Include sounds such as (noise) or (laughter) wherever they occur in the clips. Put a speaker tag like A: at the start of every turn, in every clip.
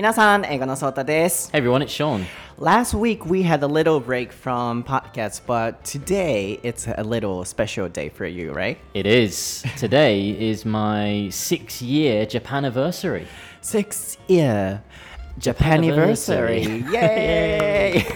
A: 皆さん、英語のソータです。
B: Hey everyone, it's Sean.
A: Last week we had a little break from podcasts, but today it's a little special day for you, right?
B: It is. Today is (laughs) my six year Japan anniversary.
A: Six year Japan anniversary! (laughs) Yay! (laughs)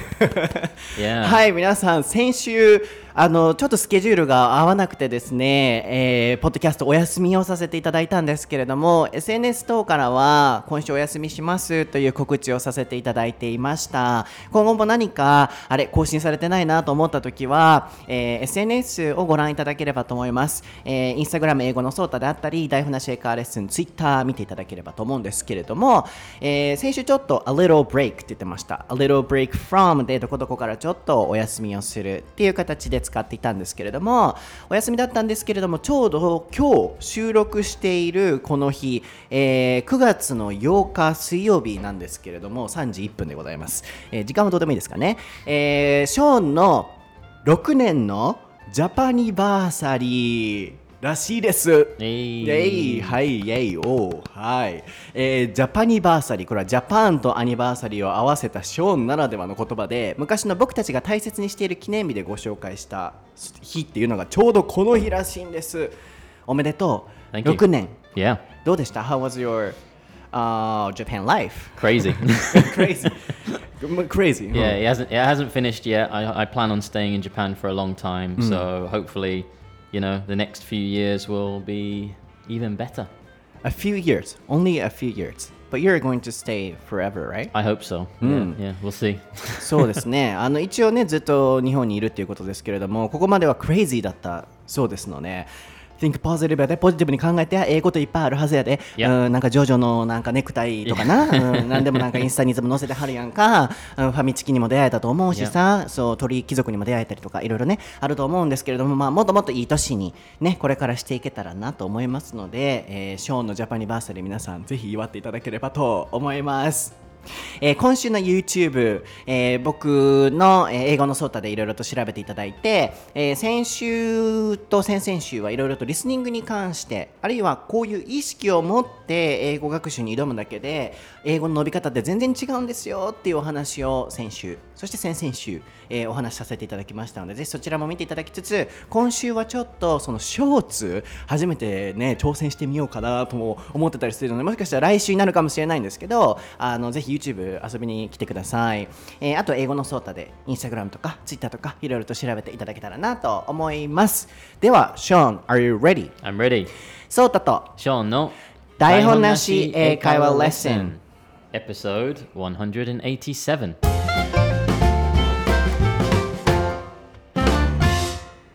A: yeah. はい、皆さん、先週、 あのちょっとスケジュールが合わなくてですね、えー、ポッドキャストお休みをさせていただいたんですけれども SNS 等からは今週お休みしますという告知をさせていただいていました。今後も何かあれ更新されてないなと思った時は、えー、SNS をご覧いただければと思います、えー、インスタグラム英語のソータであったり台船シェイカーレッスンツイッター見ていただければと思うんですけれども、えー、先週ちょっと a little break って言ってました。A little break from でどこどこからちょっとお休みをするっていう形で使っていたんですけれどもお休みだったんですけれどもちょうど今日収録しているこの日、えー、9月の8日水曜日なんですけれども3時1分でございます、えー、時間はどうでもいいですかね、えー、ショーンの6年のジャパニバーサリー。らしいです。イェイはい、イェイおはい、えー。ジャパニバーサリー、これはジャパンとアニバーサリーを合わせたショーンならではの言葉で、昔の僕たちが大切にしている記念日でご紹介した日っていうのがちょうどこの日らしいんです。おめでとう。6年。
B: Yeah.
A: どうでした ?How was your、uh, Japan life?
B: Crazy.
A: Crazy. Crazy.
B: Yeah, it hasn't, it hasn't finished yet. I, I plan on staying in Japan for a long time, mm. so hopefully you know, the next few years will be even better.
A: A few years, only a few years. But you're going to stay forever, right?
B: I hope so. Mm. Yeah, yeah, we'll see. (laughs)
A: そうですね。あの一応ね、ずっと日本にいるっていうことですけれども、ここまでは crazy だったそうですので、 Think positive やで、ポジティブに考えて、ええこといっぱいあるはずやで、うん、なんかジョジョのなんかネクタイとかな、うん、なんでもなんかインスタにいつも載せてはるやんか、うん、ファミチキにも出会えたと思うしさ、そう鳥貴族にも出会えたりとか、いろいろね、あると思うんですけれども、まあ、もっともっといい年にね、これからしていけたらなと思いますので、えー、ショーンのジャパニバーサリー皆さん、ぜひ祝っていただければと思います。えー、今週の YouTube、えー、僕の、英語のソータでいろいろと調べていただいて、えー、先週と先々週はいろいろとリスニングに関してあるいはこういう意識を持って英語学習に挑むだけで英語の伸び方って全然違うんですよっていうお話を先週そして先々週、えー、お話しさせていただきましたのでぜひそちらも見ていただきつつ今週はちょっとそのショーツ初めてね挑戦してみようかなとも思ってたりするのでもしかしたら来週になるかもしれないんですけどあのぜひ YouTube 遊びに来てください、えー、あと英語のソータで Instagram とか Twitter とかいろいろと調べていただけたらなと思います。ではショーン Are you ready?
B: I'm ready.
A: ソータと
B: ショーン。の
A: 台本なし英会話レッスン。
B: Episode 187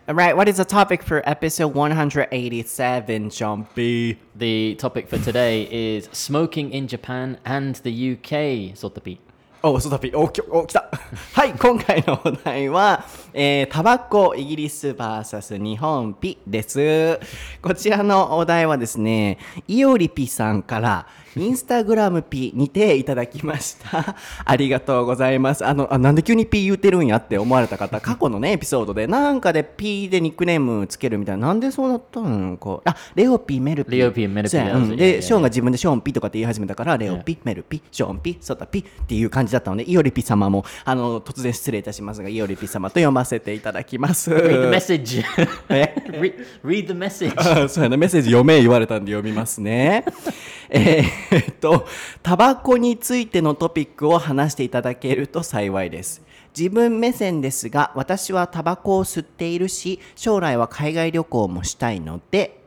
A: All right, what is the topic for episode 187, Jumpy?
B: The topic for today is smoking in Japan and the UK, Sotapi.
A: お、ソタピ、お、きお、来た。はい、今回のお題は、えー、タバコ、イギリス VS 日本ピです。こちらのお題はですね、イオリピさんから、 インスタグラム P にていただきました。(laughs) ありがとうございます。あの、あなんで急に P 言うてるんやって思われた方、(laughs) 過去のね、エピソードで、なんかで P でニックネームつけるみたいな、なんでそうなったんこう、あ、レオピ、メルピ。
B: レオピ、メルピ。う
A: ん、で、ショーンが自分でショーンピとかって言い始めたから、レオピ、メルピ、ショーンピ、ソタピっていう感じだったので、イオリピ様も、あの、突然失礼いたしますが、イオリピ様と読ませていただきます。(laughs)
B: Read the message. え？Read, the message.
A: そうやな、メッセージ読め言われたんで読みますね。えー、っと、タバコについてのトピックを話していただけると幸いです。自分目線ですが、私はタバコを吸っているし、将来は海外旅行もしたいので、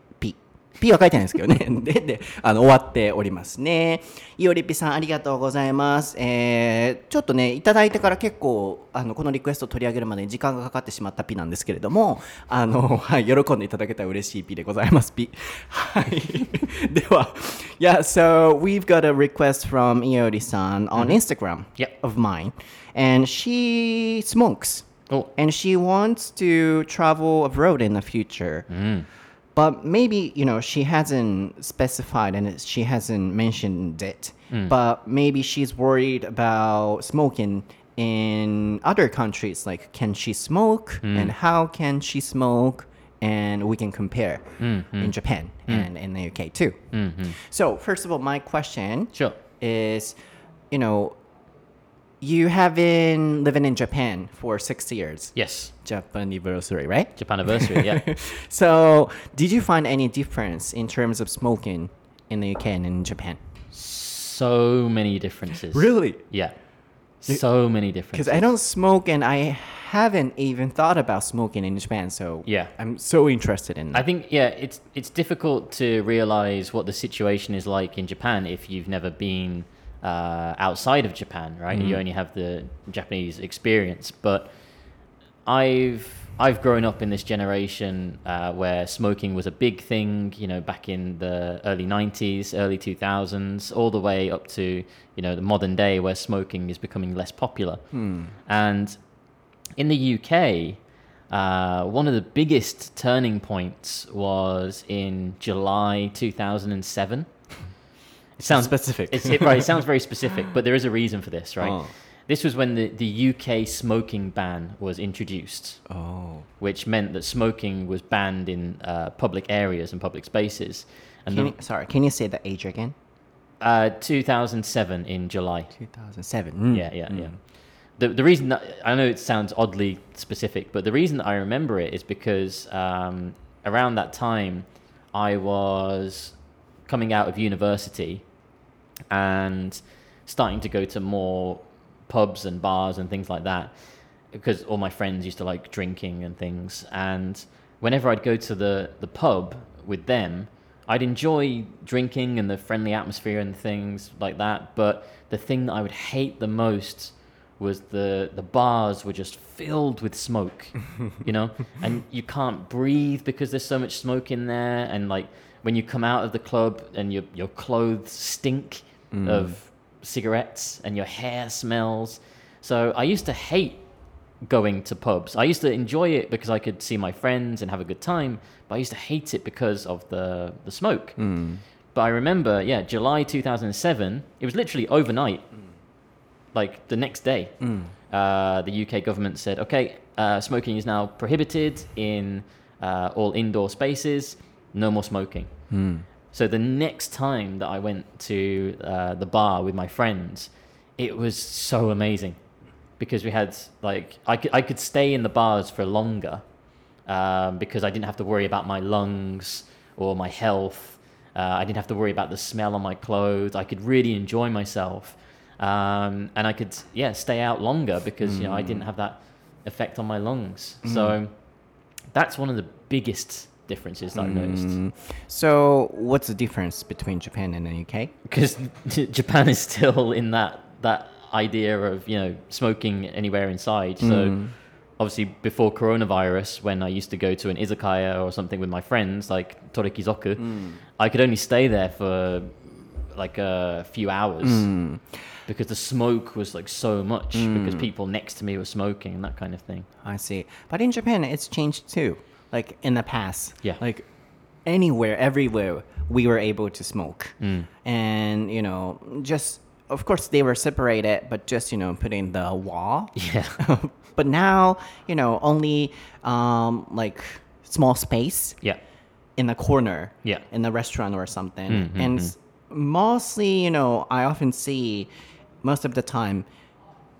A: P は書いてないんですけどね。(laughs) で、で、あの、終わっておりますね。いおりぴさん、ありがとうございます。えー、ちょっとね、いただいてから結構、あの、このリクエストを取り上げるまでに時間がかかってしまったピなんですけれども、あの、(laughs) はい、喜んでいただけたら嬉しいピでございます、ピ。(laughs) はい。では、Yeah, so we've got a request from Iori-san on Instagram
B: yeah.
A: of mine, and she smokes.
B: Oh.
A: And she wants to travel abroad in the future.
B: Mm.
A: But maybe you know she hasn't specified and she hasn't mentioned it
B: mm.
A: but maybe she's worried about smoking in other countries like can she smoke mm. and how can she smoke and we can compare
B: mm,
A: in japan and in the uk too
B: -hmm.
A: so first of all my question
B: sure.
A: is you know, you have been living in Japan for six years.
B: Yes.
A: Japan anniversary, right?
B: Japan anniversary, yeah. (laughs)
A: so, did you find any difference in terms of smoking in the UK and in Japan?
B: So many differences.
A: Really?
B: Yeah. So many differences.
A: Because I don't smoke and I haven't even thought about smoking in Japan, so
B: yeah,
A: I'm so interested in. That.
B: I think yeah, it's it's difficult to realize what the situation is like in Japan if you've never been uh, outside of Japan, right? Mm. You only have the Japanese experience, but I've I've grown up in this generation uh, where smoking was a big thing, you know, back in the early 90s, early 2000s, all the way up to, you know, the modern day where smoking is becoming less popular.
A: Hmm.
B: And in the UK, uh, one of the biggest turning points was in July 2007.
A: It sounds specific.
B: It, right, it sounds very specific, but there is a reason for this, right? Oh. This was when the, the UK smoking ban was introduced,
A: oh.
B: which meant that smoking was banned in uh, public areas and public spaces.
A: And can the, you, sorry, can you say the age again?
B: Uh, 2007 in July.
A: 2007. Mm.
B: Yeah, yeah, mm. yeah the the reason that I know it sounds oddly specific, but the reason that I remember it is because um, around that time I was coming out of university and starting to go to more pubs and bars and things like that because all my friends used to like drinking and things. And whenever I'd go to the the pub with them I'd enjoy drinking and the friendly atmosphere and things like that. But the thing that I would hate the most was the the bars were just filled with smoke, you know, (laughs) and you can't breathe because there's so much smoke in there, and like when you come out of the club and your your clothes stink mm. of cigarettes and your hair smells. So I used to hate going to pubs. I used to enjoy it because I could see my friends and have a good time, but I used to hate it because of the the smoke.
A: Mm.
B: But I remember, yeah, July 2007. It was literally overnight. Like the next day,
A: mm.
B: uh, the UK government said, okay, uh, smoking is now prohibited in uh, all indoor spaces, no more smoking.
A: Mm.
B: So the next time that I went to uh, the bar with my friends, it was so amazing because we had like I could I could stay in the bars for longer um, because I didn't have to worry about my lungs or my health. Uh, I didn't have to worry about the smell on my clothes. I could really enjoy myself um, and I could yeah stay out longer because mm. you know I didn't hmm. have that effect on my lungs. Mm. So that's one of the biggest differences that mm. I've noticed. Hmm.
A: So what's the difference between Japan and the UK?
B: Because (laughs) Japan is still in that that idea of you know smoking anywhere inside. So hmm. obviously before coronavirus, when I used to go to an izakaya or something with my friends, like Torekizoku,
A: mm.
B: I could only stay there for like a few hours.
A: Mm
B: because the smoke was like so much mm. because people next to me were smoking and that kind of thing.
A: I see. But in Japan, it's changed too. Like in the past,
B: yeah,
A: like anywhere, everywhere, we were able to smoke,
B: mm.
A: and you know, just of course they were separated, but just you know, putting the wall.
B: Yeah. (laughs)
A: but now, you know, only um, like small space.
B: Yeah.
A: In the corner.
B: Yeah.
A: In the restaurant or something,
B: mm-hmm.
A: and mm. mostly, you know, I often see most of the time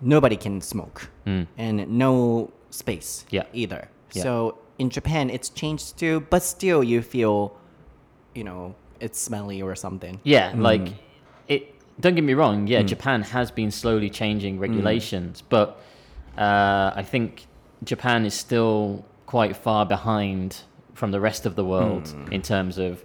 A: nobody can smoke
B: mm.
A: and no space
B: yeah.
A: either.
B: Yeah.
A: So in Japan it's changed too, but still you feel, you know, it's smelly or something.
B: Yeah, mm. like it. Don't get me wrong. Yeah, mm. Japan has been slowly changing regulations, mm. but uh, I think Japan is still quite far behind from the rest of the world mm. in terms of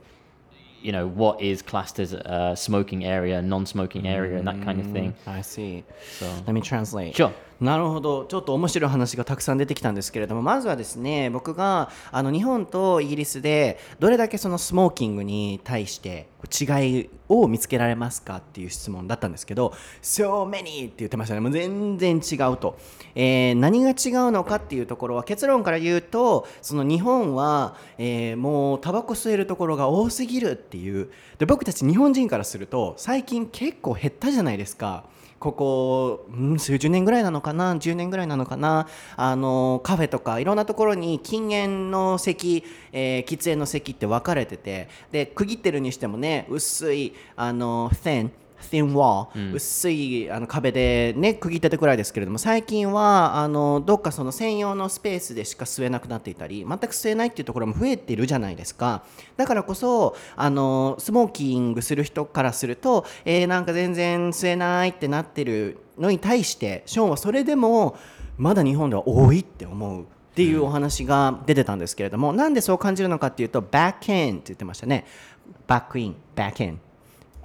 B: you know what is classed as a smoking area, non-smoking area, and that kind of thing.
A: I see.
B: So
A: let me translate.
B: Sure.
A: なるほど。ちょっと面白い話がたくさん出てきたんですけれどもまずはですね僕があの日本とイギリスでどれだけそのスモーキングに対して違いを見つけられますかっていう質問だったんですけど So many って言ってましたね。もう全然違うと、えー、何が違うのかっていうところは結論から言うとその日本は、えー、もうタバコ吸えるところが多すぎるっていう。で僕たち日本人からすると最近結構減ったじゃないですか。ここ、うん、数十年ぐらいなのかな？10年ぐらいなのかな？あのカフェとかいろんなところに禁煙の席、えー、喫煙の席って分かれてて。で区切ってるにしてもね薄いあの thin thin wall、うん、薄いあの壁でね区切ってたくらいですけれども最近はあのどっかその専用のスペースでしか吸えなくなっていたり全く吸えないっていうところも増えているじゃないですかだからこそあのスモーキングする人からすると、えー、なんか全然吸えないってなってるのに対してショーンはそれでもまだ日本では多いって思うっていうお話が出てたんですけれども、なんでそう感じるのかっていうと、バックエンって言ってましたね。バックイン、バックエン。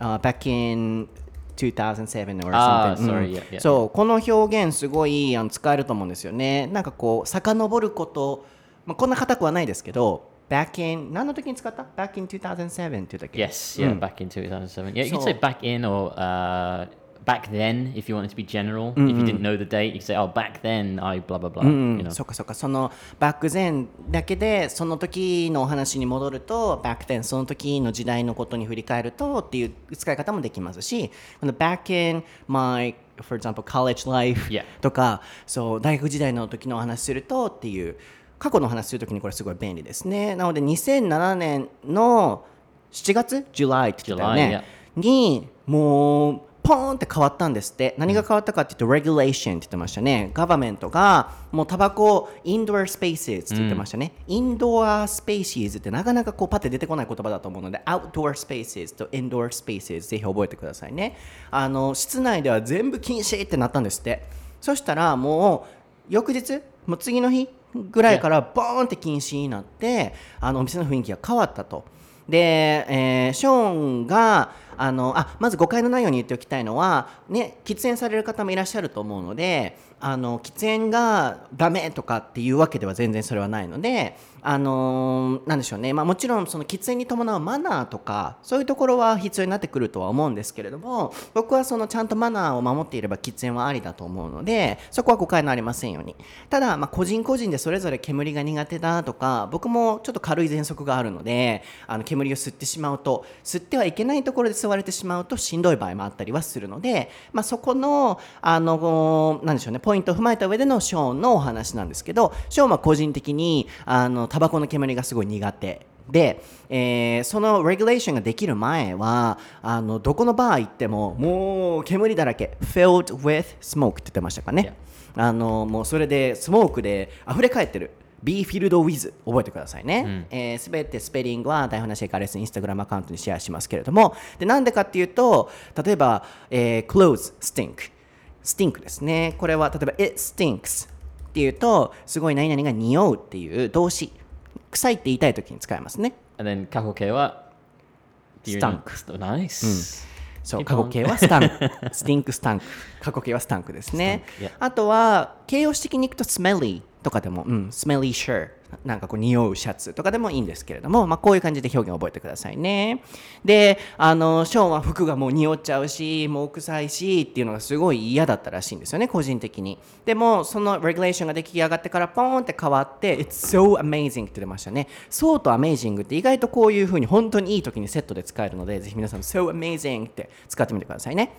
A: Uh, back in 2007 or something、sorry, yeah, yeah. そうこの表現すごいあの使えると思うんですよねなんかこう遡ること、まあ、こんな硬くはないですけど back in 何の時に使った back in 2007って言ったっけ
B: Yes, yeah,、うん、back in 2007 Yeah, you can say back in or、uh, back then, if you wanted to be general, if you didn't know the date, you could say, oh, back then I blah blah blah.
A: うんうん、そっかそっか、そのバック then だけで、その時のお話に戻ると、back then その時の時代のことに振り返るとっていう使い方もできますし、この back in my for example college life とか、そう大学時代の時のお話するとっていう過去の話するときにこれすごい便利ですね。なので2007年の7月 July って言ったよね。にもうポーンって変わったんですって。何が変わったかっていうと、regulation って言ってましたね。ガバメントがもうタバコインドアスペースって言ってましたね、インドアスペーシーズってなかなかこうパッて出てこない言葉だと思うのでアウトドアスペースとインドアスペースぜひ覚えてくださいね。あの室内では全部禁止ってなったんですって。そしたらもう翌日もう次の日ぐらいからボーンって禁止になってあのお店の雰囲気が変わったと。で、えー、ショーンがあのあまず誤解のないように言っておきたいのは、ね、喫煙される方もいらっしゃると思うのであの喫煙がダメとかっていうわけでは全然それはないのであのー、なんでしょうね、まあ、もちろんその喫煙に伴うマナーとかそういうところは必要になってくるとは思うんですけれども僕はそのちゃんとマナーを守っていれば喫煙はありだと思うのでそこは誤解のありませんように。ただ、まあ、個人個人でそれぞれ煙が苦手だとか僕もちょっと軽い喘息があるのであの煙を吸ってしまうと吸ってはいけないところで吸われてしまうとしんどい場合もあったりはするので、まあ、そこのあのなんでしょうねポイントを踏まえた上でのショーンのお話なんですけどショーンは個人的にあのタバコの煙がすごい苦手で、えー、そのレギュレーションができる前はあのどこのバー行ってももう煙だらけ filled with smoke って言ってましたかね、あのもうそれでスモークで溢れ返ってる be filled with 覚えてくださいね。す、うん、べ、えー、てスペリングは台本なしエカレスインスタグラムアカウントにシェアしますけれども、でなんでかっていうと、例えば、えー、clothes stink。stink ですね。これは例えば it stinks っていうと、すごい何々が匂うっていう動詞。臭いって言いたい時に使いますね。
B: And then 過去形は
A: stunk。
B: Nice、
A: うんそう、過去形は stank。stink (laughs) stank。過去形は stank ですね。あとは、形容詞的にいくと smelly とかでも、うん、smelly shirt。なんかこう匂うシャツとかでもいいんですけれども、まあ、こういう感じで表現を覚えてくださいね。で、あの、ショーンは服がもう匂っちゃうし、もう臭いしっていうのがすごい嫌だったらしいんですよね、個人的に。でも、そのレギュレーションが出来上がってからポーンって変わって、It's so amazing って出ましたね。 so と amazing って意外とこういうふうに本当にいい時にセットで使えるので、ぜひ皆さん so amazing って使ってみてくださいね。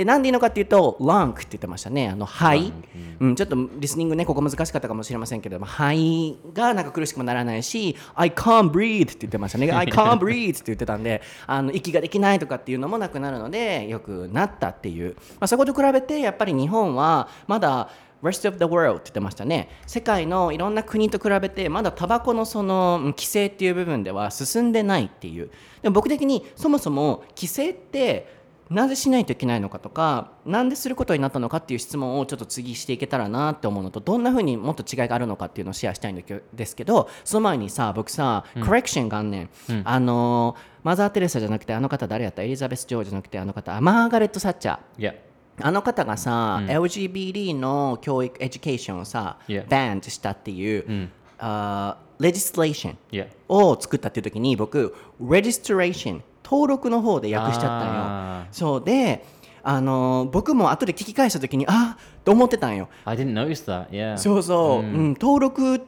A: で、なんでいいのかっていうと、long って言ってましたね。あの、肺、うん、ちょっとリスニングね、ここ難しかったかもしれませんけれども、肺がなんか苦しくもならないし、I can't breathe って言ってましたね。I can't (laughs) breathe って言ってたんで、あの息ができないとかっていうのもなくなるので、よくなったっていう。まあ、そこと比べて、やっぱり日本はまだ rest of the world って言ってましたね世界のいろんな国と比べてまだタバコのその規制っていう部分では進んでないっていうでも僕的にそもそも規制ってなぜしないといけないのかとかなんですることになったのかっていう質問をちょっと次していけたらなって思うのとどんなふうにもっと違いがあるのかっていうのをシェアしたいんですけどその前にさ僕さ、うん、 correction があんねん、うん、あのマザー・テレサじゃなくてあの方誰やった？エリザベス女王じゃなくてあの方マーガレット・サッチャー。
B: Yeah.
A: あの方がさ、うん、LGBT の教育 education をさ、yeah. ban したっていう、うん、uh, レジストレーションを作ったっていう時に僕レジストレーション登録の方で訳しちゃったんよ。そうであの僕も後で聞き返した時にあと思ってたんよ。
B: I didn't notice that yeah.
A: そうそう、うん、うん、登録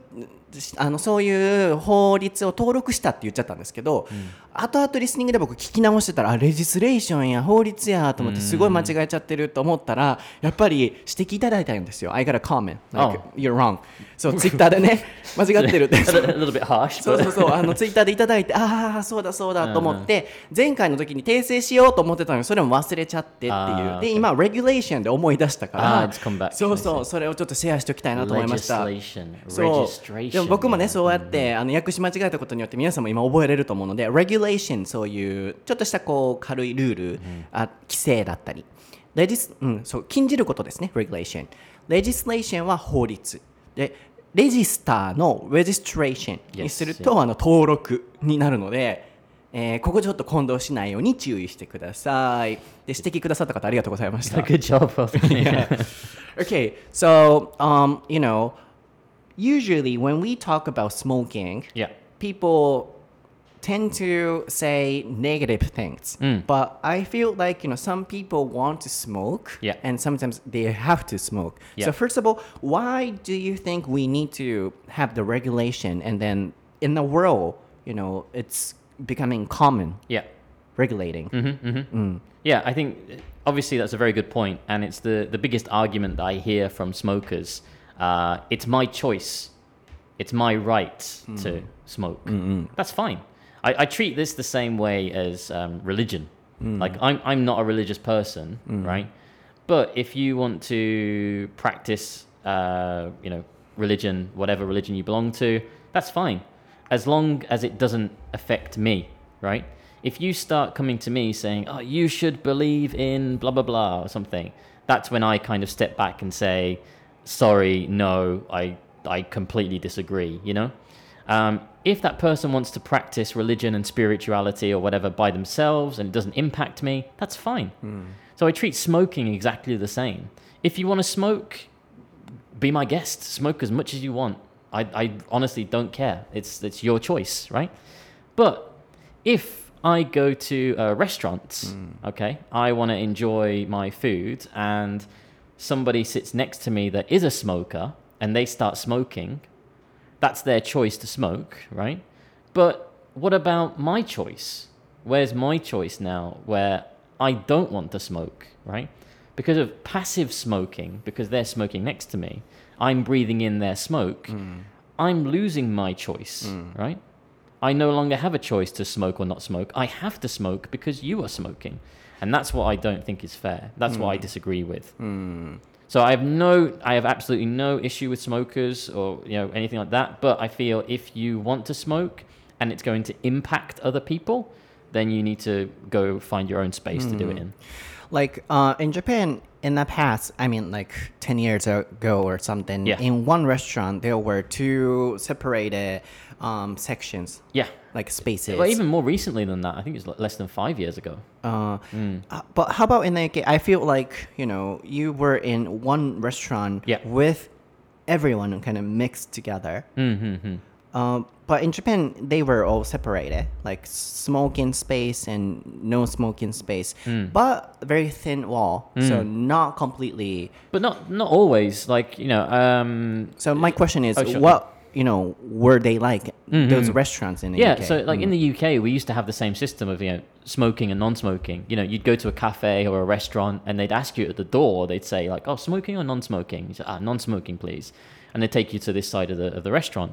A: あのそういう法律を登録したって言っちゃったんですけど、うん、後々リスニングで僕聞き直してたらあレジスレーションや法律やと思ってすごい間違えちゃってると思ったらやっぱり指摘いただいたんですよ。I got a comment. Like、oh. you're wrong. そうツイッターでね (laughs) 間違ってるって。そうそうそう。あのツイッターでいただいてああそうだそうだと思って前回の時に訂正しようと思ってたのにそれも忘れちゃってっていう。で今レギュレーションで思い出したからそうそうそれをちょっとシェアしておきたいなと思いました。そう。でも僕もねそうやってあの訳し間違えたことによって皆さんも今覚えれると思うので regulation そういうちょっとしたこう軽いルール、あ規制だったり。レジス、うん、そう禁じることですね regulation レジスレーションは法律。でレジスターのレジストレーションにすると、yes, あの登録になるので、えー、ここちょっと混同しないように注意してください。で指摘くださった方ありがとうございました。
B: Good job. (laughs)
A: yeah. Okay, so um, you know, usually when we talk about smoking,
B: yeah.
A: people tend to say negative things.
B: Mm.
A: But I feel like you know some people want to smoke,
B: yeah.
A: and sometimes they have to smoke. Yeah. So first of all, why do you think we need to have the regulation, and then in the world, you know, it's becoming common?
B: Yeah,
A: regulating.
B: Mm-hmm, mm-hmm. Mm. Yeah, I think obviously that's a very good point, and it's the the biggest argument that I hear from smokers. Uh, it's my choice. It's my right mm. to smoke.
A: Mm-hmm.
B: That's fine. I, I treat this the same way as um, religion. Mm. Like I'm I'm not a religious person, mm. right? But if you want to practice, uh, you know, religion, whatever religion you belong to, that's fine, as long as it doesn't affect me, right? If you start coming to me saying, "Oh, you should believe in blah blah blah" or something, that's when I kind of step back and say, "Sorry, no, I I completely disagree." You know, um, if that person wants to practice religion and spirituality or whatever by themselves and it doesn't impact me, that's fine.
A: Mm.
B: So I treat smoking exactly the same. If you want to smoke, be my guest. Smoke as much as you want. I, I honestly don't care. It's it's your choice, right? But if I go to a restaurant, mm. okay, I want to enjoy my food, and somebody sits next to me that is a smoker, and they start smoking, that's their choice to smoke, right? But what about my choice? Where's my choice now where I don't want to smoke, right? Because of passive smoking, because they're smoking next to me, I'm breathing in their smoke,
A: mm.
B: I'm losing my choice,
A: mm.
B: right? I no longer have a choice to smoke or not smoke. I have to smoke because you are smoking. And that's what I don't think is fair. That's mm. what I hmm. disagree with.
A: Hmm.
B: So I have no, I have absolutely no issue with smokers or you know anything like that. But I feel if you want to smoke and it's going to impact other people, then you need to go find your own space mm. to do it hmm. in.
A: Like uh, in Japan, in the past, I mean, like 10 years ago or something,
B: yeah.
A: in one restaurant, there were two separated um, sections.
B: Yeah.
A: Like spaces.
B: Well, even more recently than that, I think it's less than five years ago.
A: Uh,
B: mm.
A: uh, but how about in the I feel like you know you were in one restaurant
B: yeah.
A: with everyone kind of mixed together.
B: Mm-hmm.
A: Uh, but in Japan, they were all separated, like smoking space and no smoking space,
B: mm.
A: but very thin wall,
B: mm.
A: so not completely.
B: But not not always. Like you know. Um,
A: so my question is, oh, sure. what you know were they like mm-hmm. those restaurants in the
B: yeah
A: UK?
B: so like mm. in the UK we used to have the same system of you know smoking and non-smoking you know you'd go to a cafe or a restaurant and they'd ask you at the door they'd say like oh smoking or non-smoking you say ah non-smoking please and they'd take you to this side of the of the restaurant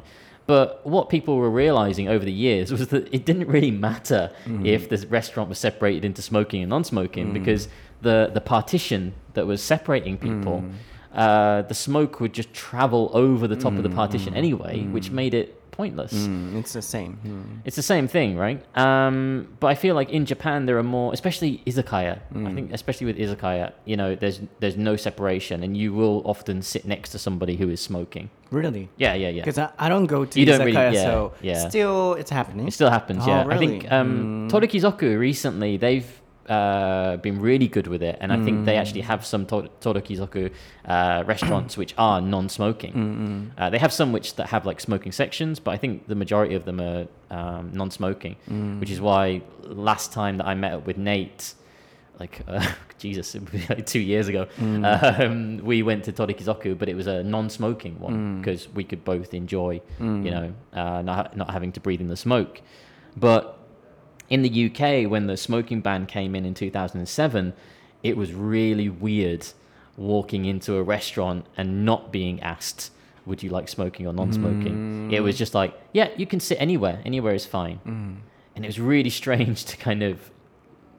B: but what people were realizing over the years was that it didn't really matter mm. if the restaurant was separated into smoking and non-smoking mm. because the the partition that was separating people mm uh, the smoke would just travel over the top mm, of the mm, partition mm, anyway, mm. which made it pointless.
A: Mm, it's the same. Mm.
B: It's the same thing, right? Um, but I feel like in Japan there are more, especially izakaya. I think especially with izakaya, you know, there's there's no separation, and you will often sit next to somebody who is smoking.
A: Really?
B: Yeah, yeah, yeah.
A: Because I, I, don't go to you izakaya, really, yeah, so yeah. still it's happening.
B: It still happens,
A: oh,
B: yeah.
A: Really?
B: I think um, Torikizoku recently they've uh, been really good with it, and I think they actually have some to- Torokizoku uh, restaurants which are non-smoking.
A: Mm-hmm.
B: Uh, they have some which that have like smoking sections, but I think the majority of them are um, non-smoking,
A: mm.
B: which is why last time that I met up with Nate, like (laughs) uh, Jesus, like two years ago, mm. um, we went to Torikizoku, but it was a non-smoking one because mm. we could both enjoy, mm. you know, uh, not not having to breathe in the smoke. But in the UK, when the smoking ban came in in 2007, it was really weird walking into a restaurant and not being asked, "Would you like smoking or non-smoking?" It was just like, "Yeah, you can sit anywhere. Anywhere is fine." And it was really strange to kind of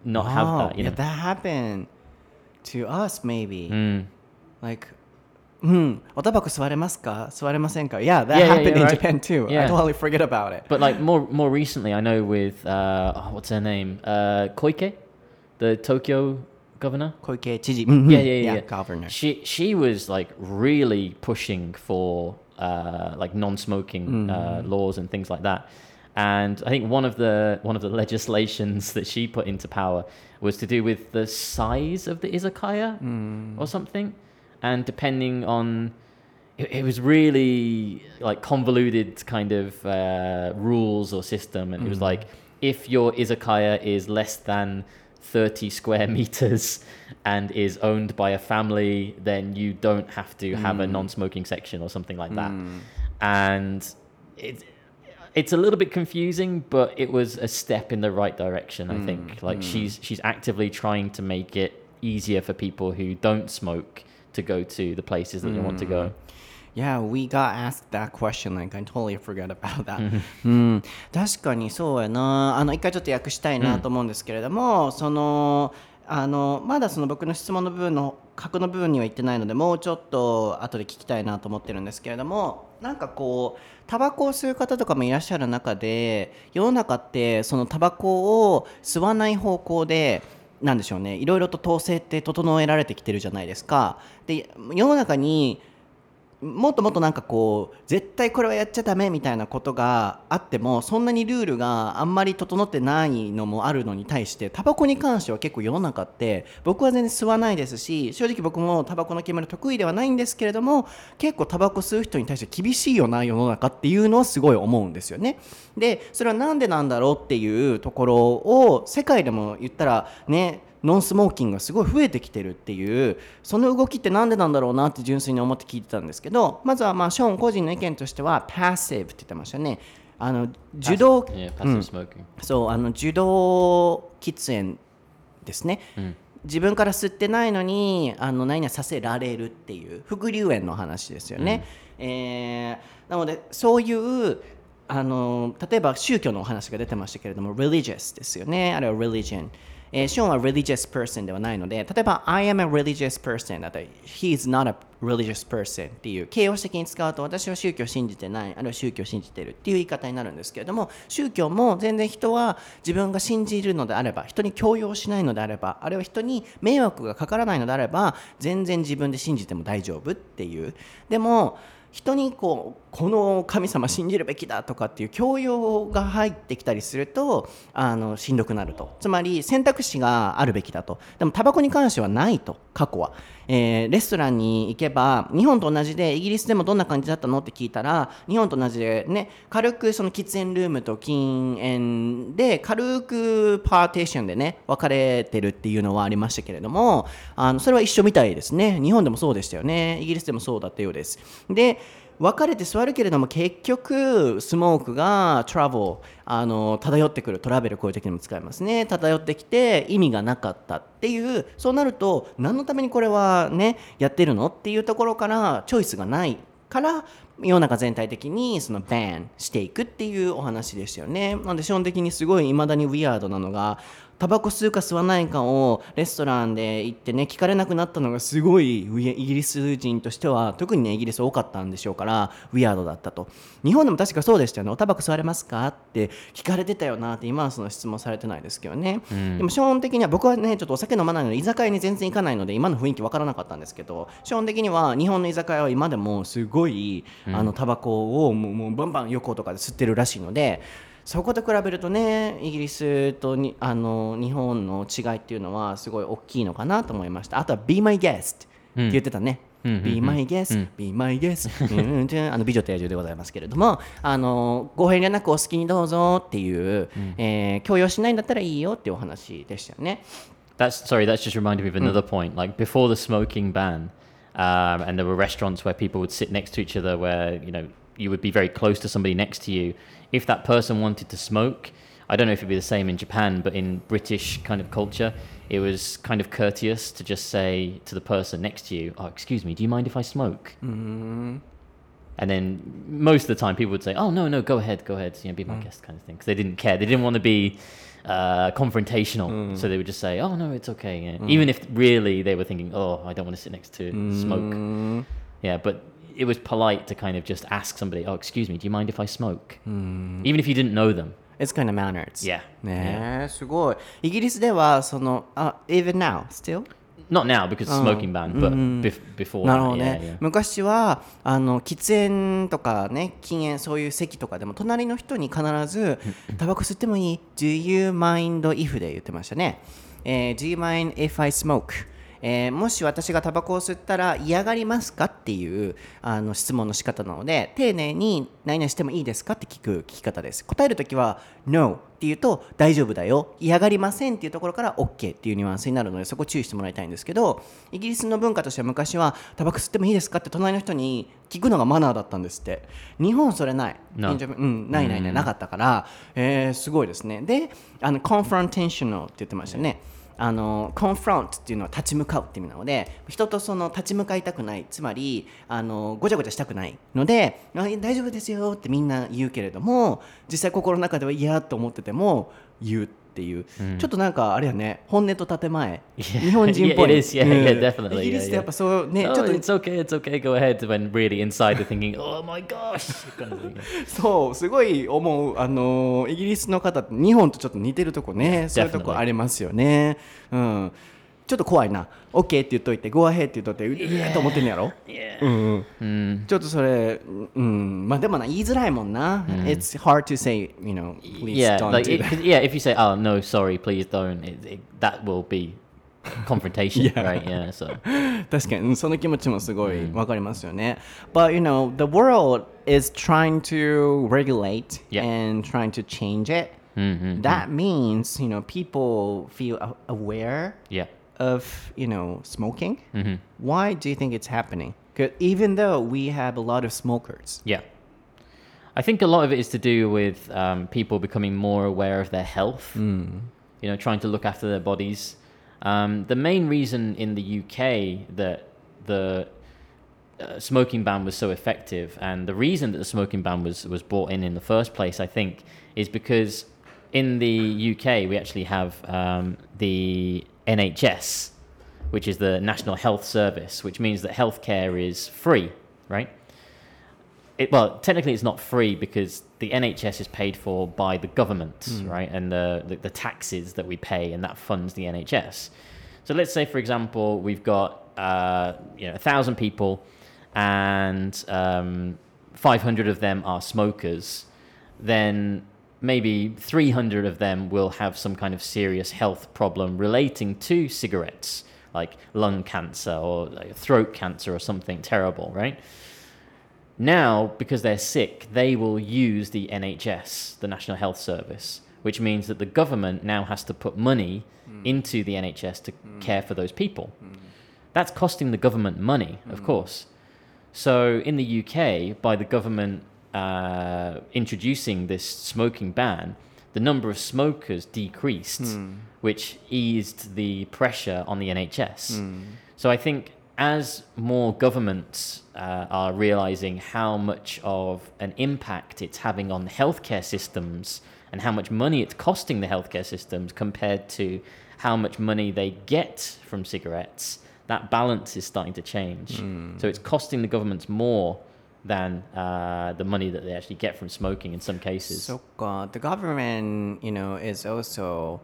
B: not have that. You
A: yeah,
B: know?
A: that happened to us maybe.
B: Mm.
A: Like, Hmm. Otabako suwaremasu Suwaremasenka. Yeah, that yeah, happened yeah, in right. Japan too. I totally forget about it.
B: But like more more recently, I know with uh, oh, what's her name, uh, Koike, the Tokyo governor.
A: Koike Chiji.
B: Mm-hmm. Yeah, yeah, yeah,
A: Governor.
B: She she was like really pushing for uh, like non-smoking uh, mm. laws and things like that. And I think one of the one of the (laughs) legislations that she put into power was to do with the size of the izakaya mm. or something. And depending on it, it, was really like convoluted kind of uh, rules or system, and mm. it was hmm. like if your izakaya is less than 30 square (laughs) meters and is owned by a family, then you don't have to have mm. a non-smoking section or something like that. Hmm. And it it's a little bit confusing, but it was a step in the right direction. I mm, think like mm. she's she's actively trying to make it easier for people who don't smoke to go to the places that mm. they want to go. Mm.
A: Yeah, we got asked that question. Like, I totally forgot about that. うん、確かにそうやな。あの、一回ちょっと訳したいなと思うんですけれども、うん、その、あのまだその僕の質問の部分の核の部分には言ってないのでもうちょっと後で聞きたいなと思ってるんですけれどもなんかこうタバコを吸う方とかもいらっしゃる中で世の中ってそのタバコを吸わない方向でなんでしょうねいろいろと統制って整えられてきてるじゃないですか。で世の中にもっともっとなんかこう絶対これはやっちゃダメみたいなことがあってもそんなにルールがあんまり整ってないのもあるのに対してタバコに関しては結構世の中って僕は全然吸わないですし正直僕もタバコの煙得意ではないんですけれども結構タバコ吸う人に対して厳しいよな世の中っていうのはすごい思うんですよね。でそれは何でなんだろうっていうところを世界でも言ったらねノンスモーキングがすごい増えてきてるっていうその動きって何でなんだろうなって純粋に思って聞いてたんですけどまずはまあショーン個人の意見としてはパッシブって言ってましたね。あの受動、
B: うん、
A: そうあの受動喫煙ですね、うん、自分から吸ってないのにあの何々させられるっていう副流煙の話ですよね、うん、えー、なのでそういうあの例えば宗教のお話が出てましたけれども religious ですよね。あれは religion えー、ショーンは religious person ではないので、例えば I am a religious person だったら He is not a religious person っていう形容詞的に使うと私は宗教を信じてない、あるいは宗教を信じてるっていう言い方になるんですけれども、宗教も全然人は自分が信じるのであれば、人に強要しないのであれば、あるいは人に迷惑がかからないのであれば、全然自分で信じても大丈夫っていう。でも、人にこうこの神様信じるべきだとかっていう教養が入ってきたりするとあのしんどくなると。つまり選択肢があるべきだと。でもタバコに関してはないと過去は、えー、レストランに行けば日本と同じでイギリスでもどんな感じだったのって聞いたら日本と同じでね軽くその喫煙ルームと禁煙で軽くパーテーションでね分かれてるっていうのはありましたけれどもあのそれは一緒みたいですね。日本でもそうでしたよね。イギリスでもそうだったようです。で分かれて座るけれども結局スモークがトラベルあの漂ってくるトラベルこういう時にも使いますね漂ってきて意味がなかったっていうそうなると何のためにこれはねやってるのっていうところからチョイスがないから世の中全体的にそのバンしていくっていうお話でしたよね。なので基本的にすごい未だにウィアードなのがタバコ吸うか吸わないかをレストランで行ってね聞かれなくなったのがすごいイギリス人としては特にねイギリス多かったんでしょうからウィアードだったと。日本でも確かそうでしたよね。おタバコ吸われますかって聞かれてたよなって今はその質問されてないですけどね、うん、でも基本的には僕はねちょっとお酒飲まないので居酒屋に全然行かないので今の雰囲気分からなかったんですけど基本的には日本の居酒屋は今でもすごい、うん、あのタバコをもうもうバンバン横とかで吸ってるらしいのでそこと比べるとねイギリスとにあの日本の違いっていうのはすごい大きいのかなと思いましたあとは「Be my guest」って言ってたね、うん、Be my guest、Be my guest あの美女と野獣でございますけれどもあのご遠慮なくお好きにどうぞっていう、うん、えー、強要しないんだったらいいよっていうお話でしたよね
B: that's sorry. That's just reminded me of another point. Like before the smoking ban, um, and there were restaurants where people would sit next to each other, where you know you would be very close to somebody next to you. If that person wanted to smoke, I don't know if it'd be the same in Japan, but in British kind of culture, it was kind of courteous to just say to the person next to you, "Oh, excuse me, do you mind if I smoke?"
A: Mm-hmm.
B: And then most of the time, people would say, "Oh no, no, go ahead, go ahead, you know, be my guest," kind of thing, because they didn't care. They didn't want to be uh, confrontational, so they would just say, "Oh no, it's okay," yeah. even if really they were thinking, "Oh, I don't want to sit next to smoke."
A: Mm-hmm.
B: Yeah, but it was polite to kind of just ask somebody, "Oh, excuse me, do you mind if I smoke?" Even if you didn't know them.
A: It's kind of manners.
B: Yeah.
A: ねえ、すごい。イギリスでは、その、あ、even now, still?
B: Not now because smoking ban, but bef- before.
A: なる
B: that,
A: ほどね、
B: yeah, yeah.
A: 昔はあの喫煙とかね禁煙そういう席とかでも隣の人に必ず「タバコ吸ってもいい ?Do you mind if?」で言ってましたね、えー Do you mind if I smoke? えーもし私がタバコを吸ったら嫌がりますかっていうあの質問の仕方なので丁寧に何々してもいいですかって聞く聞き方です。答えるときは No って言うと大丈夫だよ。嫌がりませんっていうところから OK っていうニュアンスになるのでそこ注意してもらいたいんですけどイギリスの文化としては昔はタバコ吸ってもいいですかって隣の人に聞くのがマナーだったんですって。日本それない。
B: No
A: うん、ないないないなかったから、えーすごいですね。であの confrontational って言ってましたねあのコンフロントっていうのは立ち向かうっていう意味なので人とその立ち向かいたくないつまりあのごちゃごちゃしたくないので大丈夫ですよってみんな言うけれども実際心の中では嫌と思ってても言う。っていう、ちょっとなんかあれやね本音と建前
B: Yeah.
A: 日本人っぽい
B: Yeah, is. Yeah,
A: うん
B: yeah.
A: イギリス
B: Yeah,
A: ってやっぱそうね
B: Oh,
A: ちょっと
B: it's okay, it's okay, go ahead. When really inside they're thinking, oh my gosh.
A: そうすごい思うあのイギリスの方って日本とちょっと似てるとこねそういうとこ.ありますよねうんちょっと怖いな OK って言っといて Go ahead って言っといてうえーと思ってんのやろ
B: Yeah.
A: うんうん
B: Mm.
A: ちょっとそれうんまあでもな言いづらいもんな It's hard to say you know please
B: Yeah,
A: don't
B: like
A: do
B: it,
A: that
B: cause, yeah. If you say, "Oh no, sorry, please don't," it, it, that will be confrontation,
A: Yeah.
B: right? Yeah. So
A: 確かにうんその気持ちもすごいわかりますよね。But you know, the world is trying to regulate
B: Yeah.
A: and trying to change it.
B: Mhm,
A: That means, you know, people feel aware
B: yeah.
A: Of, you know, smoking.
B: hmm
A: Why do you think it's happening? Because even though we have a lot of smokers.
B: Yeah. I think a lot of it is to do with um, people becoming more aware of their health, you know, trying to look after their bodies. Um, the main reason in the UK that the uh, smoking ban was so effective, and the reason that the smoking ban was, was brought in in the first place, I think, is because in the UK we actually have um, the NHS, which is the National Health Service, which means that healthcare is free, right? It, well, technically, it's not free because the NHS is paid for by the government, right? And the, the, the taxes that we pay, and that funds the NHS. So let's say, for example, we've got uh, you know a thousand people, and um, 500 of them are smokers. Then maybe 300 of them will have some kind of serious health problem relating to cigarettes, like lung cancer or like throat cancer or something terrible, right? Now, because they're sick, they will use the NHS, the National Health Service, which means that the government now has to put money hmm. into the NHS to hmm. care for those people. Hmm. That's costing the government money, of course. So in the UK, by the government uh, introducing this smoking ban, the number of smokers decreased, which eased the pressure on the NHS. So I think as more governments uh, are realizing how much of an impact it's having on healthcare systems and how much money it's costing the healthcare systems compared to how much money they get from cigarettes, that balance is starting to change. So it's costing the governments more than uh, the money that they actually get from smoking in some cases.
A: So God, the government, you know, is also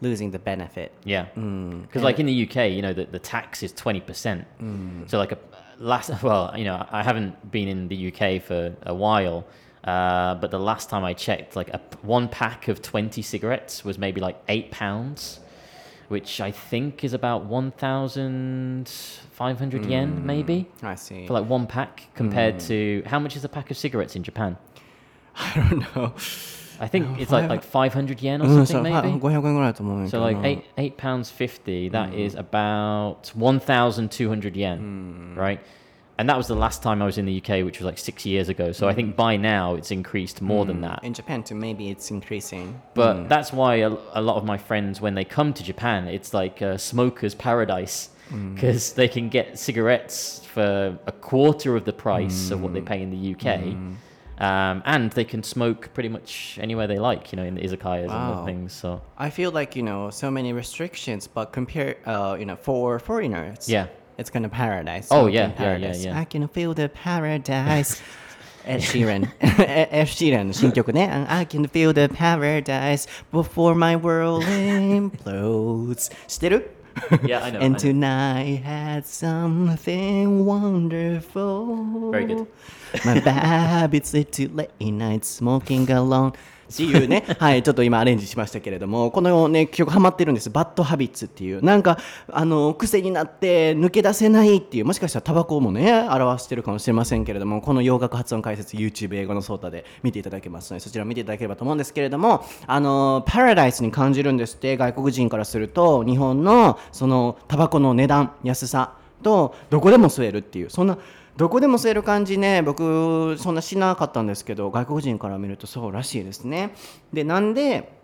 A: losing the benefit.
B: Yeah,
A: mm,
B: because mm. like in the UK, you know, the, the tax is twenty percent. Mm. So like a last, (laughs) well, you know, I haven't been in the UK for a while. Uh, but the last time I checked, like a, one pack of 20 cigarettes was maybe like eight pounds which I think is about one thousand five hundred yen, maybe
A: I see.
B: for like one pack compared to how much is a pack of cigarettes in Japan? (laughs)
A: I don't know.
B: I think it's like like 500 yen or something maybe.
A: 500円ぐらいだと思うんだけ
B: So
A: ど
B: like eight eight pounds fifty. That is about 1,200 yen, right? And that was the last time I was in the UK, which was like six years ago. So I mm. think by now it's increased more than mm. that.
A: In Japan too, maybe it's increasing.
B: But mm. that's why a, a lot of my friends, when they come to Japan, it's like a smoker's paradise because they can get cigarettes for a quarter of the price of what they pay in the UK. Um, and they can smoke pretty much anywhere they like, you know, in the izakayas and
A: Wow.
B: the things. So
A: I feel like you know so many restrictions, but compare, uh, you know, for foreigners,
B: Yeah.
A: it's kind of paradise.
B: Oh,
A: smoking
B: yeah, yeah, yeah,
A: paradise.
B: yeah.
A: I can feel the paradise. (laughs) Ed Sheeran, Ed Sheeran の新曲ね。I can (laughs) feel the paradise before my world implodes. 知ってる
B: Yeah, I know, I
A: And
B: know.
A: tonight had something wonderful.
B: Very good.
A: My habits led to late night smoking alone. っていうね、(laughs) はい、ちょっと今アレンジしましたけれども、このね、曲ハマってるんです。バッドハビッツっていう。なんか、あの、癖になって抜け出せないっていう、もしかしたらタバコもね、表してるかもしれませんけれども、この洋楽発音解説、YouTube 英語のソータで見ていただけますので、そちら見ていただければと思うんですけれども、あの、パラダイスに感じるんですって、外国人からすると、日本のそのタバコの値段、安さと、どこでも吸えるっていう、そんな、どこでも吸える感じね。僕そんなしなかったんですけど外国人から見るとそうらしいですね。でなんで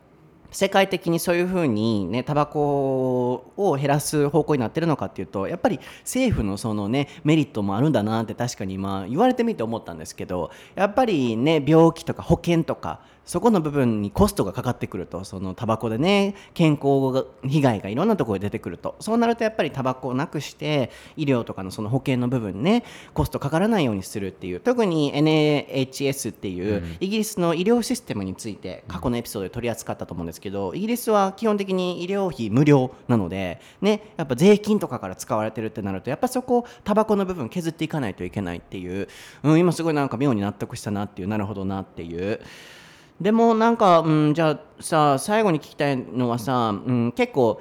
A: 世界的にそういうふうにねタバコを減らす方向になってるのかっていうとやっぱり政府のそのねメリットもあるんだなって確かに今言われてみて思ったんですけどやっぱりね病気とか保険とかそこの部分にコストがかかってくると。そのタバコでね健康が被害がいろんなところで出てくると。そうなるとやっぱりタバコをなくして医療とかのその保険の部分ねコストかからないようにするっていう。特に NHS っていうイギリスの医療システムについて過去のエピソードで取り扱ったと思うんですけどイギリスは基本的に医療費無料なのでねやっぱ税金とかから使われてるってなるとやっぱそこタバコの部分削っていかないといけないっていう、うん、今すごいなんか妙に納得したなっていうなるほどなっていう。でもなんか、うん、じゃあさ最後に聞きたいのはさ、うん、結構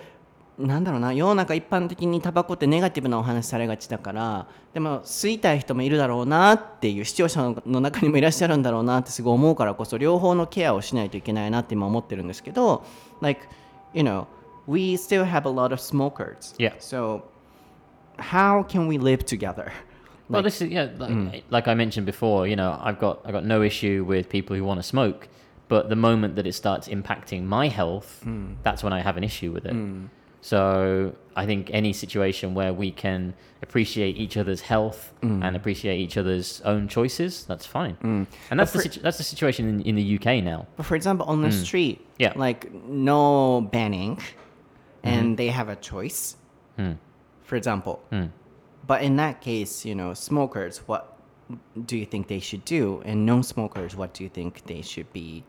A: なんだろうな世の中一般的にタバコってネガティブなお話されがちだからでも吸いたい人もいるだろうなっていう視聴者の中にもいらっしゃるんだろうなってすごい思うからこそ両方のケアをしないといけないなって今思ってるんですけど like you know we still have a lot of smokers
B: Yeah.
A: so how can we live together
B: Well,
A: Like-
B: this is yeah, like, like I mentioned before. You know, I've got I got no issue with people who want to smoke, but the moment that it starts impacting my health, hmm. that's when I have an issue with it. Hmm. So I think any situation where we can appreciate each other's health hmm. and appreciate each other's own choices, that's fine. And that's the situ- that's the situation in, in the UK now.
A: But for example, on the street,
B: Yeah.
A: like no banning, mm-hmm. and they have a choice. For example, but in that case, you know, smokers, what do you think they should do, and non-smokers, what do you think they should be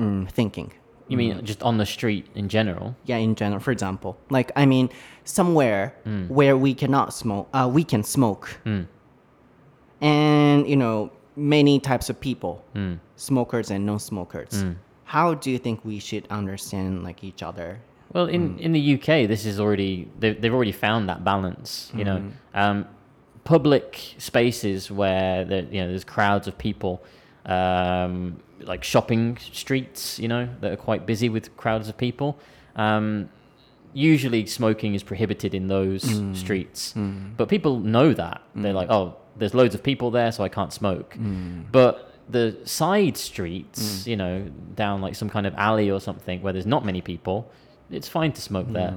A: mm, thinking?
B: You mean just on the street in general?
A: Yeah, in general, for example, like I mean, somewhere where we cannot smoke, uh, we can smoke, and you know, many types of people, smokers and non-smokers. How do you think we should understand like each other?
B: Well, in, in the UK, this is already they've, they've already found that balance. You know, um, public spaces where there, you know there's crowds of people, um, like shopping streets. You know that are quite busy with crowds of people. Um, usually, smoking is prohibited in those mm. streets, mm. but people know that they're mm. like, oh, there's loads of people there, so I can't smoke. But the side streets, you know, down like some kind of alley or something where there's not many people, it's fine to smoke there.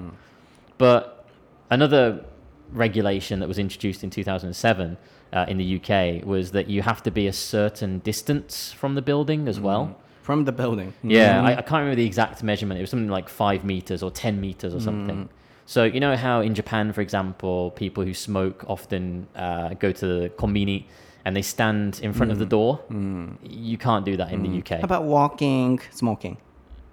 B: But another regulation that was introduced in 2007 uh, in the UK was that you have to be a certain distance from the building as well. Mm.
A: From the building.
B: Yeah, mm. I, I can't remember the exact measurement. It was something like five meters or 10 meters or mm. something. So, you know how in Japan, for example, people who smoke often uh, go to the konbini and they stand in front of the door? You can't do that in the UK.
A: How about walking, smoking?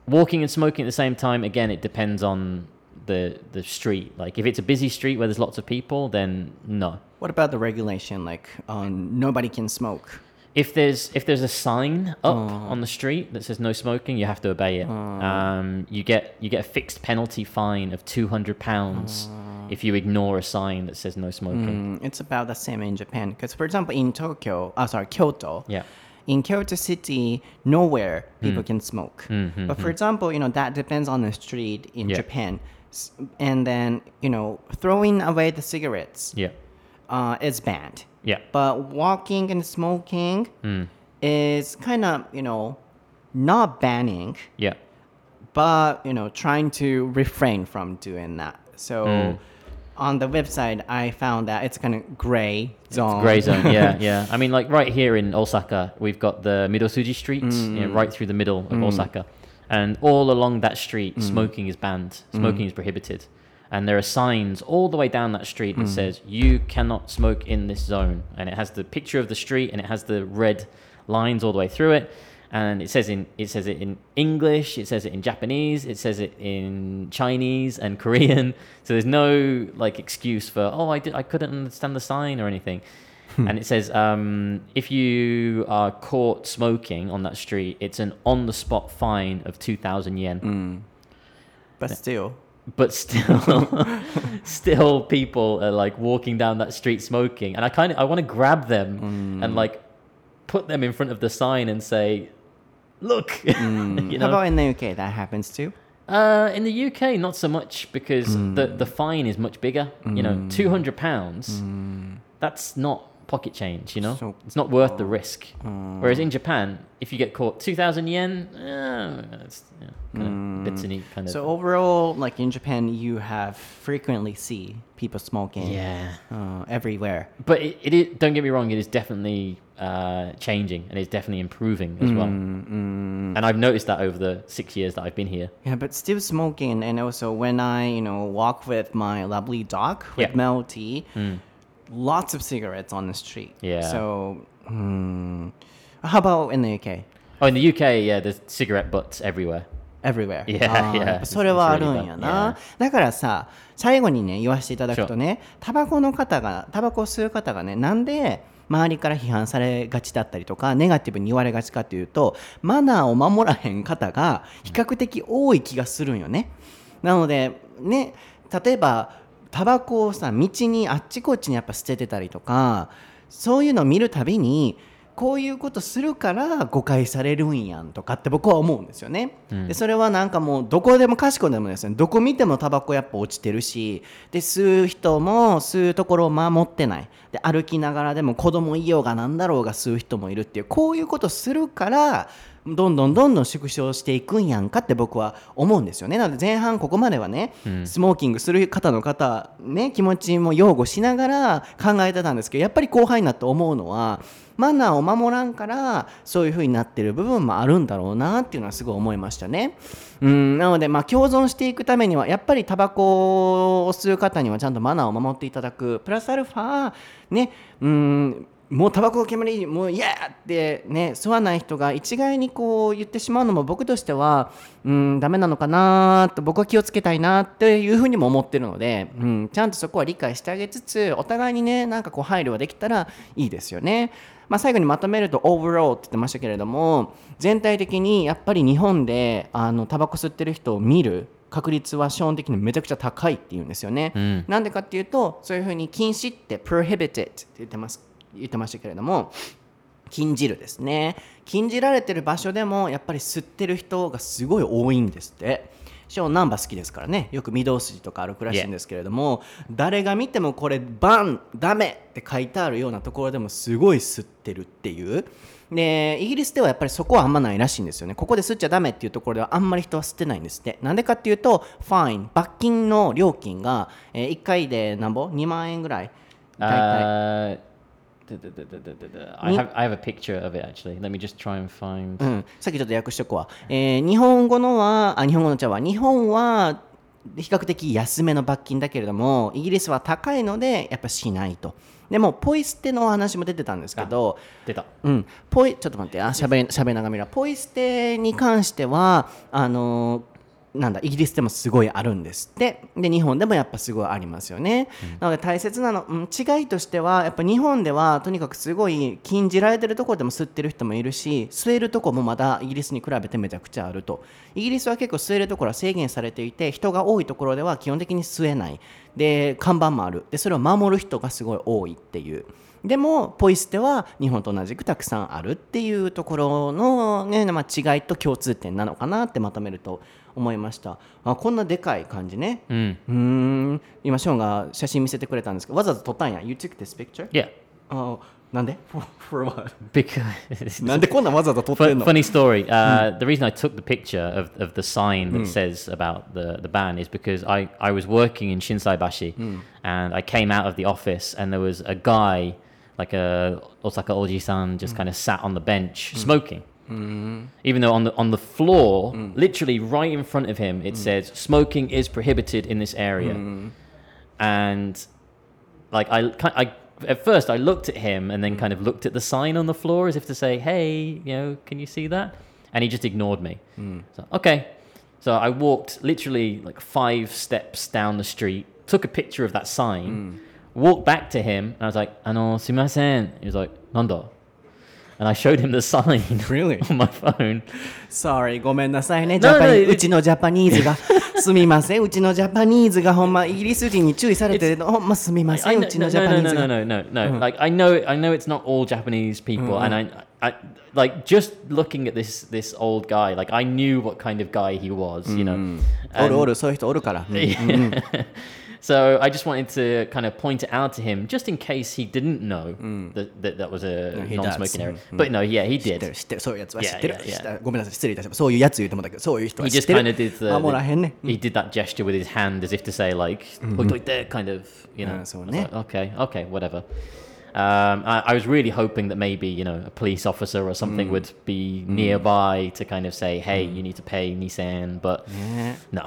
B: Walking and smoking at the same time, again, it depends on the the street. Like if it's a busy street where there's lots of people, then no.
A: What about the regulation? Like, um, nobody can smoke.
B: If there's if there's a sign up on the street that says no smoking, you have to obey it. Um, you get you get a fixed penalty fine of two hundred pounds if you ignore a sign that says no smoking.
A: Mm, it's about the same in Japan. Because, for example, in Tokyo, uh, sorry, Kyoto,
B: Yeah.
A: in Kyoto City, nowhere people can smoke.
B: Mm-hmm,
A: But for example, you know, that depends on the street in
B: Yeah.
A: Japan. And then, you know, throwing away the cigarettes
B: Yeah.
A: uh, is banned.
B: Yeah.
A: But walking and smoking
B: Mm.
A: is kind of, you know, not banning,
B: Yeah.
A: but, you know, trying to refrain from doing that. So
B: Mm.
A: on the website, I found that it's kind of gray zone.
B: Gray zone, yeah, (laughs) yeah. I mean, like right here in Osaka, we've got the Midosuji Street, you know, right through the middle of Osaka, and all along that street, mm. smoking is banned. Mm. Smoking is prohibited, and there are signs all the way down that street that mm. says you cannot smoke in this zone, and it has the picture of the street and it has the red lines all the way through it. And it says in it says it in English, it says it in Japanese, it says it in Chinese and (laughs) Korean. So there's no like excuse for oh I did I couldn't understand the sign or anything. Hmm. and it says um, if you are caught smoking on that street, it's an on the spot fine of two thousand yen. Hmm.
A: But still,
B: But still, (laughs) still people are like walking down that street smoking, and I kind of I want to grab them hmm. and like put them in front of the sign and say, "Look," (laughs) you know?
A: how about in the UK? That happens too.
B: Uh, in the UK, not so much because the the fine is much bigger. You know, two hundred pounds. That's not pocket change. You know,
A: So-
B: it's not worth the risk. Whereas in Japan, if you get caught, two thousand yen, uh, it's yeah, kind of bits and kind of.
A: So overall, like in Japan, you have frequently see people smoking
B: yeah.
A: uh, everywhere.
B: But it, it is, don't get me wrong, it is definitely uh, changing and it's definitely improving as well. And I've noticed that over the six years that I've been here.
A: Yeah, but still smoking, and also when I, you know, walk with my lovely dog with
B: Yeah.
A: Melty, lots of cigarettes on the street.
B: Yeah.
A: So, hmm, how about in the UK?
B: Oh, in the UK, yeah, there's cigarette butts everywhere.
A: Everywhere.
B: Yeah, yeah.
A: それはあるんや.な。だからさ、最後にね、言わせていただくとね、タバコの方が、タバコを吸う方がね、なんで周りから批判されがちだったりとか、ネガティブに言われがちかというと、マナーを守らへん方が比較的多い気がするんよね。なので、ね、例えば、タバコをさ、道にあっちこっちにやっぱ捨ててたりとか、そういうのを見るたびに、こういうことするから誤解されるんやんとかって僕は思うんですよね。でそれはなんかもうどこでもかしこでもですね。どこ見てもタバコやっぱ落ちてるしで吸う人も吸うところを守ってない。で歩きながらでも子供いようがなんだろうが吸う人もいるっていうこういうことするからどんどんどんどん縮小していくんやんかって僕は思うんですよね。なので前半ここまではね、スモーキングする方の方ね気持ちも擁護しながら考えてたんですけどやっぱり後輩になって思うのはマナーを守らんからそういう風になってる部分もあるんだろうなっていうのはすごい思いましたね。うん。なのでまあ共存していくためにはやっぱりタバコを吸う方にはちゃんとマナーを守っていただく。プラスアルファねうんもうタバコの煙もう嫌やってね吸わない人が一概にこう言ってしまうのも僕としてはうんダメなのかなと僕は気をつけたいなっていうふうにも思ってるので、うん、ちゃんとそこは理解してあげつつお互いにねなんかこう配慮ができたらいいですよね。まあ、最後にまとめると overall って言ってましたけれども全体的にやっぱり日本であのタバコ吸ってる人を見る確率は基本的にめちゃくちゃ高いっていうんですよね。
B: ん
A: なんでかっていうとそういうふうに禁止って prohibited って言ってます言ってましたけれども禁じるですね。禁じられてる場所でもやっぱり吸ってる人がすごい多いんですって。ショーナンバー好きですからね。よく御堂筋とか歩くらしいんですけれども、誰が見てもこれバンダメって書いてあるようなところでもすごい吸ってるっていう。でイギリスではやっぱりそこはあんまないらしいんですよね。ここで吸っちゃダメっていうところではあんまり人は吸ってないんですって。なんでかっていうとファイン罰金の料金が、え1回でなんぼ？2万円ぐらい？大体。
B: I have I have a picture of it actually. Let me just try and find.
A: うん、さっきちょっと訳しとくわ、えー日本語のはあ日本語の茶は日本は比較的安めの罰金だけれどもイギリスは高いのでやっぱしないと。でもポイ捨てのお話も出てたんですけど
B: 出た。
A: うん、ポイちょっと待ってあしゃべしゃべながみらポイ捨てに関してはあのーなんだイギリスでもすごいあるんですって。で日本でもやっぱすごいありますよね、うん、なので大切なの、うん、違いとしてはやっぱ日本ではとにかくすごい禁じられてるところでも吸ってる人もいるし吸えるとこもまだイギリスに比べてめちゃくちゃあると。イギリスは結構吸えるところは制限されていて人が多いところでは基本的に吸えない。で看板もある。でそれを守る人がすごい多いっていうでもポイ捨ては日本と同じくたくさんあるっていうところのね、まあ、違いと共通点なのかなってまとめると思いましたあこんなでかい感じねうん今ショーンが写真見せてくれたんですけどわざわざ撮ったんや You took this picture?
B: Yeah
A: あなんで For what?
B: Because
A: なんでこんなわざわざ撮ってんの
B: Funny story、uh, the reason I took the picture of, of the sign that says about the, the ban is because I, I was working in Shinsaibashi and I came out of the office and there was a guy like a Osaka Oji-san just kind of sat on the bench smoking Mm. Even though on the on the floor, mm. literally right in front of him, it mm. says smoking is prohibited in this area. And like I, I at first I looked at him and then kind of looked at the sign on the floor as if to say, "Hey, you know, can you see that?" And he just ignored me. So okay, so I walked literally like five steps down the street, took a picture of that sign, walked back to him, and I was like, "Ano, sumimasen." He was like, "Nanda." and I showed him the sign (laughs)
A: really?
B: on my phone.
A: Sorry, ごめんなさいね。ジャパニーうちのジャパニーズがすみません。うちのジャパニーズがほんまイギリス人に注意されてるほんますみません。うちのジャパニーズが。
B: No, no, (laughs) no, no, no, no. Like I know, I know it's not all Japanese people, and I, I, like just looking at this this old guy, like I knew what kind of guy he was, you know.
A: おるおるそういう人おるから。 (laughs)
B: So I just wanted to kind of point it out to him, just in case he didn't know mm. that, that that was a non-smoking area. Mm. But no, yeah, he did. 知ってるそういうやつは知ってる。Yeah, yeah, yeah. ごめんなさい、失礼いたしました。そういうやつ言うてもだけど、そういう人は知ってる。He just kind of did the, 守らへんね。He did that gesture with his hand as if to say like, mm-hmm. kind of, you know. Like, okay, okay, whatever. Um, I, I, was really hoping that maybe you know a police officer or something mm. would be nearby to kind of say, "Hey, you need to pay Nissan," but no.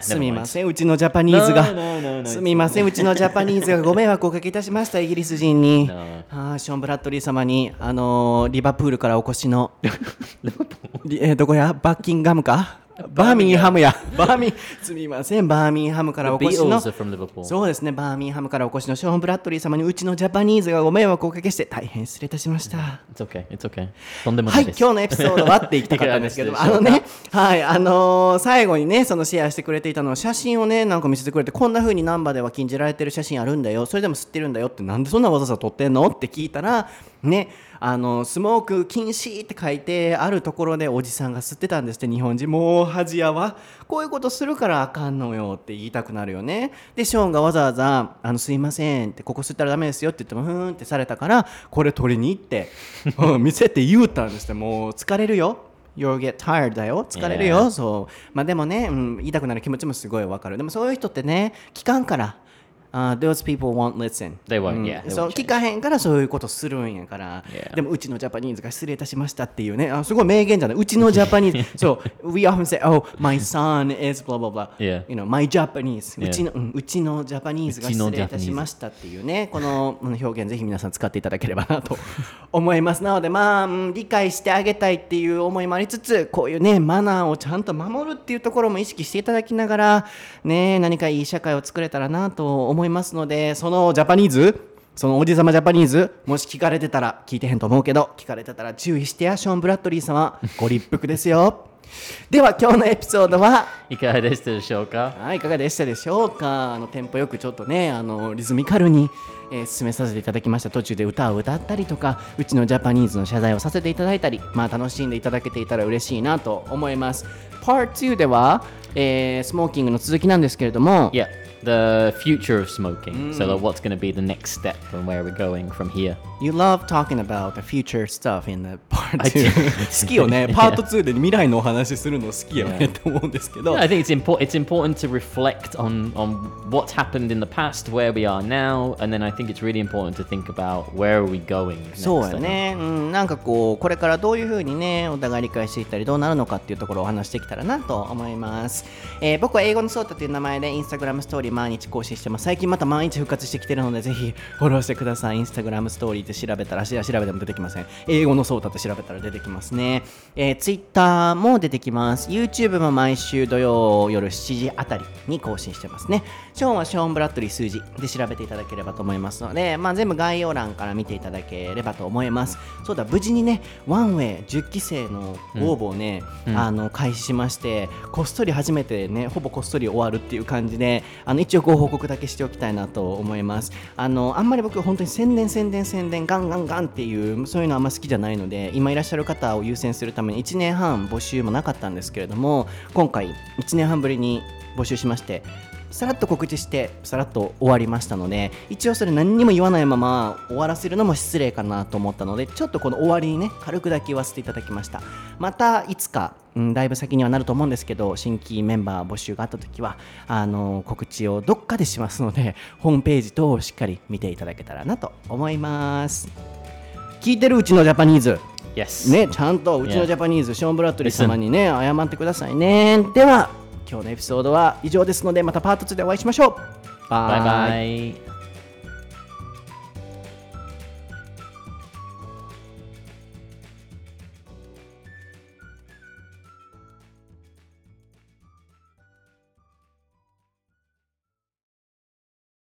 A: すみません、うちのジャパニーズが。すみません、うちのジャパニーズがご迷惑をおかけいたしました、イギリス人に。あショーン・ブラッドリー様に、あのー、リバプールからお越しの。えー、どこやバッキンガムか (laughs) バーミンハムや。バーミン、すみません、バーミンハムからお越しの。そうですね、バーミンハムからお越しのショーン・ブラッドリー様にうちのジャパニーズがご迷惑をおかけして大変失礼いたしました。
B: It's okay, it's okay. とんでも
A: ないはい、今日のエピソードはっていきたかったんですけど、(laughs) あのね、はい、あのー、最後にね、そのシェアしてくれていたのは写真をね、なんか見せてくれて、こんな風にナンバーでは禁じられてる写真あるんだよ、それでも吸ってるんだよって、なんでそんなわざわざ撮ってんの？って聞いたら、ね、あのスモーク禁止って書いてあるところでおじさんが吸ってたんですって日本人もう恥やわ。こういうことするからあかんのよって言いたくなるよね。でショーンがわざわざ「あのすいません」って「ここ吸ったらダメですよ」って言ってもふーんってされたからこれ取りに行って (laughs) 見せて言うたんですってもう疲れるよ。You'll get tired だよ。疲れるよ、そう。まあでもね、うん、言いたくなる気持ちもすごいわかる。でもそういう人ってね聞かんから uh, those people won't listen.
B: They won't, yeah.
A: そう聞かへんからそういうことするんやから。Yeah. でもうちのジャパニーズが失礼いたしましたっていうね、あすごい名言じゃない。うちのジャパニーズ。そう、we often say, oh, my son is blah blah blah. Yeah. You know, my Japanese. うちの、うん、うちのジャパニーズが失礼いたしましたっていうね、この表現ぜひ皆さん使っていただければなと思います。なので、まあ、理解してあげたいっていう思いもありつつ、こういうね、マナーをちゃんと守るっていうところも意識していただきながら、ね、何かいい社会を作れたらなと思いますので、そのジャパニーズそのおじさまジャパニーズもし聞かれてたら聞いてへんと思うけど聞かれてたら注意してやショーン・ブラッドリー様ご立腹ですよ。(laughs) では今日のエピソードは？い
B: かがでしたでしょうか？
A: はいいかがでしたでしょうか？あのテンポよくちょっとねあのリズミカルに、えー、進めさせていただきました。途中で歌を歌ったりとかうちのジャパニーズの謝罪をさせていただいたりまあ楽しんでいただけていたら嬉しいなと思います。Part 2では、えー、スモーキングの続きなんですけれども、
B: yeah. the future of smoking. Mm. So, like, what's going to be the next step and where we're going from here?
A: You love talking about the future stuff in the (laughs) part 2. 好きよね。パート2で未来のお話するの好きよねと思うんですけど。
B: I (laughs) think (laughs) it's important. It's important to reflect on on what's happened in the past, where we are now, and then I think it's really important to think about where are we going.
A: そうやね。うん、なんかこうこれからどういうふうにねお互い理解していったりどうなるのかっていうところをお話してきたらなと思います。えー、僕は英語のソータという名前でインスタグラムストーリー 毎日更新してます。最近また毎日復活してきてるのでぜひフォローしてください。インスタグラムストーリーで調べたら調べても出てきません。英語のソータって調べたら出てきますね。えー、ツイッターも出てきます YouTube も毎週土曜夜7時あたりに更新してますねショーンはショーン・ブラッドリー数字で調べていただければと思いますので、まあ、全部概要欄から見ていただければと思いますそうだ無事にねワンウェイ10期生の応募をね、うん、あの開始しましてこっそり初めてねほぼこっそり終わるっていう感じであの一応ご報告だけしておきたいなと思います。あのあんまり僕本当に宣伝宣伝宣伝ガンガンガンっていうそういうのあんま好きじゃないので今いらっしゃる方を優先するために1年半募集もなかったんですけれども今回1年半ぶりに募集しましてさらっと告知してさらっと終わりましたので一応それ何にも言わないまま終わらせるのも失礼かなと思ったのでちょっとこの終わりにね軽くだけ言わせていただきましたまたいつか、うん、だいぶ先にはなると思うんですけど新規メンバー募集があった時はあの告知をどっかでしますのでホームページとしっかり見ていただけたらなと思います聞いてるうちのジャパニーズ
B: Yes.
A: ね、ちゃんとうちのジャパニーズ、ショーン・ブラッドリー様にね、謝ってくださいね。では、今日のエピソードは以上ですのでまたパート2でお会いしましょう。
B: バイバイ